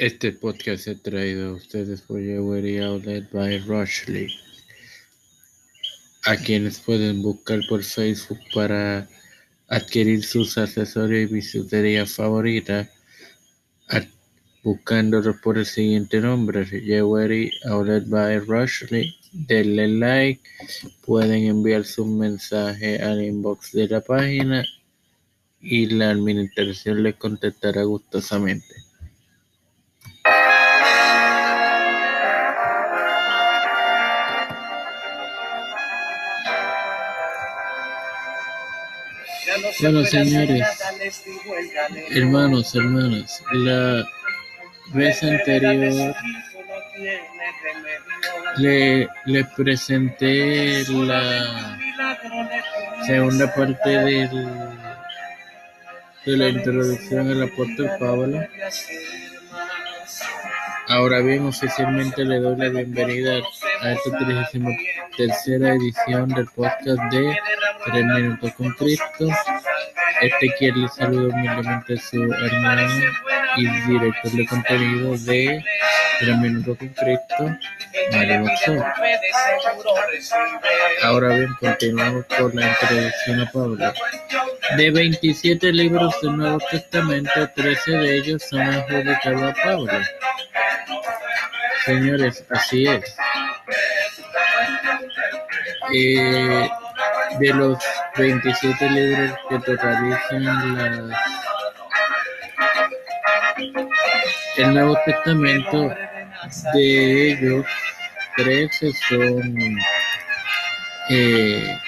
Este podcast es traído a ustedes por Jewelry Outlet by Rushley, a quienes pueden buscar por Facebook para adquirir sus accesorios y bisutería favorita, buscándolos por el siguiente nombre, Jewelry Outlet by Rushley. Denle like, pueden enviar su mensaje al inbox de la página y la administración les contestará gustosamente. Bueno, señores, hermanos, hermanas, la vez anterior le, le presenté la segunda parte del, de la introducción al apóstol Pablo. Ahora bien, oficialmente le doy la bienvenida a esta 33 edición del podcast de Tres Minutos con Cristo. Este quien le saluda humildemente su hermano y director de contenido de Tres Minutos con Cristo, Mario Boxó. Ahora bien, continuamos con la introducción a Pablo. De 27 libros del Nuevo Testamento, 13 de ellos son adjudicados a Pablo. Señores, así es. Eh, de los 27 libros que totalizan las, el Nuevo Testamento, de ellos 13 son eh,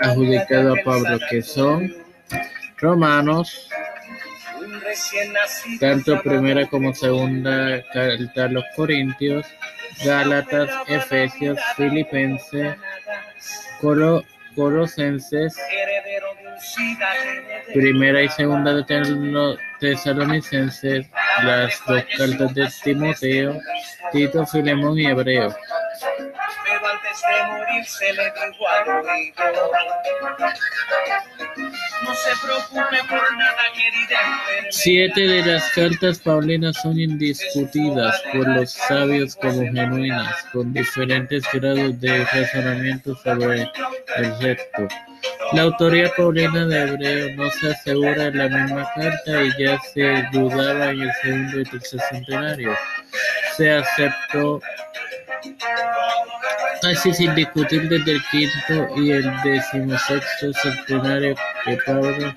adjudicados a Pablo, que son Romanos, tanto primera como segunda carta a los Corintios, Gálatas, Efesios, Filipenses, Colo, Colosenses, primera y segunda de Tesalonicenses, las dos cartas de Timoteo, Tito, Filemón y Hebreo. De morir se le dijo al oído. No se preocupe por nada, querida. Siete de las cartas paulinas son indiscutidas por los sabios como genuinas, con diferentes grados de razonamiento sobre el resto. La autoría paulina de Hebreo no se asegura en la misma carta y ya se dudaba en el segundo y tercer centenario. Se aceptó así sin discutir desde el quinto y el decimosexto centenario que Pablo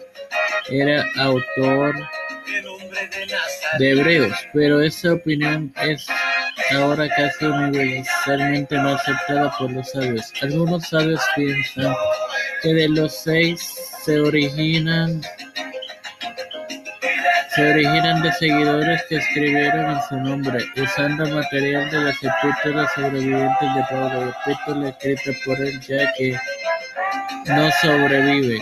era autor de Hebreos, pero esa opinión es ahora casi universalmente no aceptada por los sabios. Algunos sabios piensan que de los seis se originan se originan de seguidores que escribieron en su nombre, usando material de las epístolas sobrevivientes de Pablo, epístolas escritas por él ya que no sobreviven.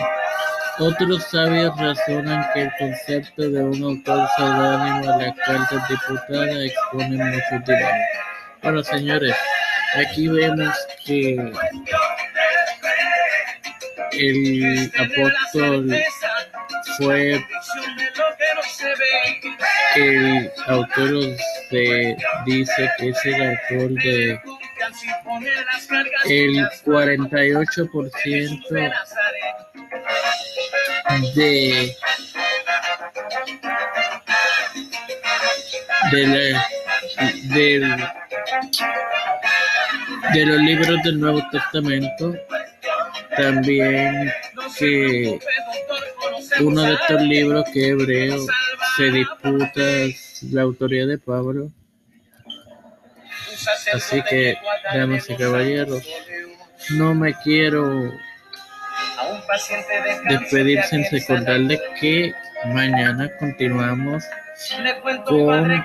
Otros sabios razonan que el concepto de un autor seudónimo a las cartas diputadas expone muchos dilemas. Bueno, señores, aquí vemos que el apóstol fue el autor se dice que es el autor de el 48% de de, de, de los libros del Nuevo Testamento también que uno de estos libros que hebreo se disputa la autoría de Pablo. Así que, damas y caballeros, no me quiero despedir sin recordarles que mañana continuamos con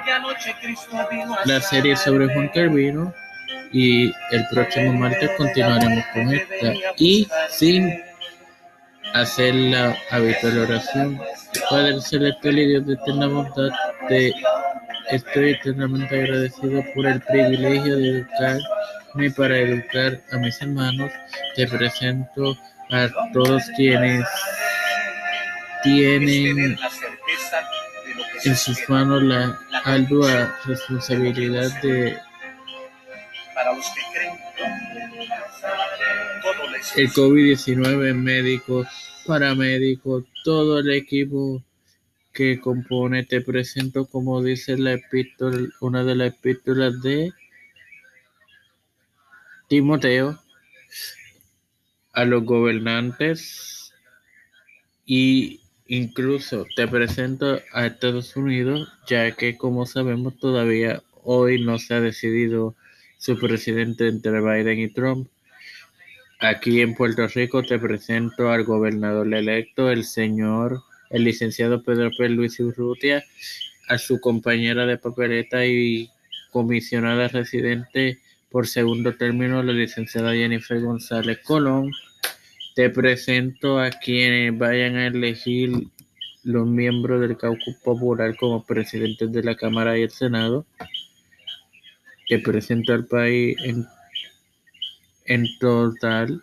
la serie sobre Juan Calvino y el próximo martes continuaremos con esta y sin hacer la habitual oración. Padre celestial y Dios de eterna bondad, te estoy eternamente agradecido por el privilegio de educarme para educar a mis hermanos. Te presento a todos quienes tienen en sus manos la ardua responsabilidad de el COVID-19, médicos, paramédicos, todo el equipo que compone, te presento como dice la epístola, una de las epístolas de Timoteo a los gobernantes y incluso te presento a Estados Unidos, ya que como sabemos todavía hoy no se ha decidido su presidente entre Biden y Trump. Aquí en Puerto Rico te presento al gobernador electo, el señor, el licenciado Pedro P. Luis Urrutia, a su compañera de papeleta y comisionada residente por segundo término, la licenciada Jennifer González Colón. Te presento a quienes vayan a elegir los miembros del Caucus Popular como presidentes de la Cámara y el Senado. Te presento al país en en total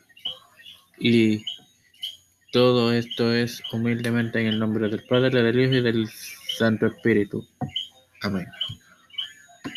y todo esto es humildemente en el nombre del Padre, del Hijo y del Santo Espíritu. Amén.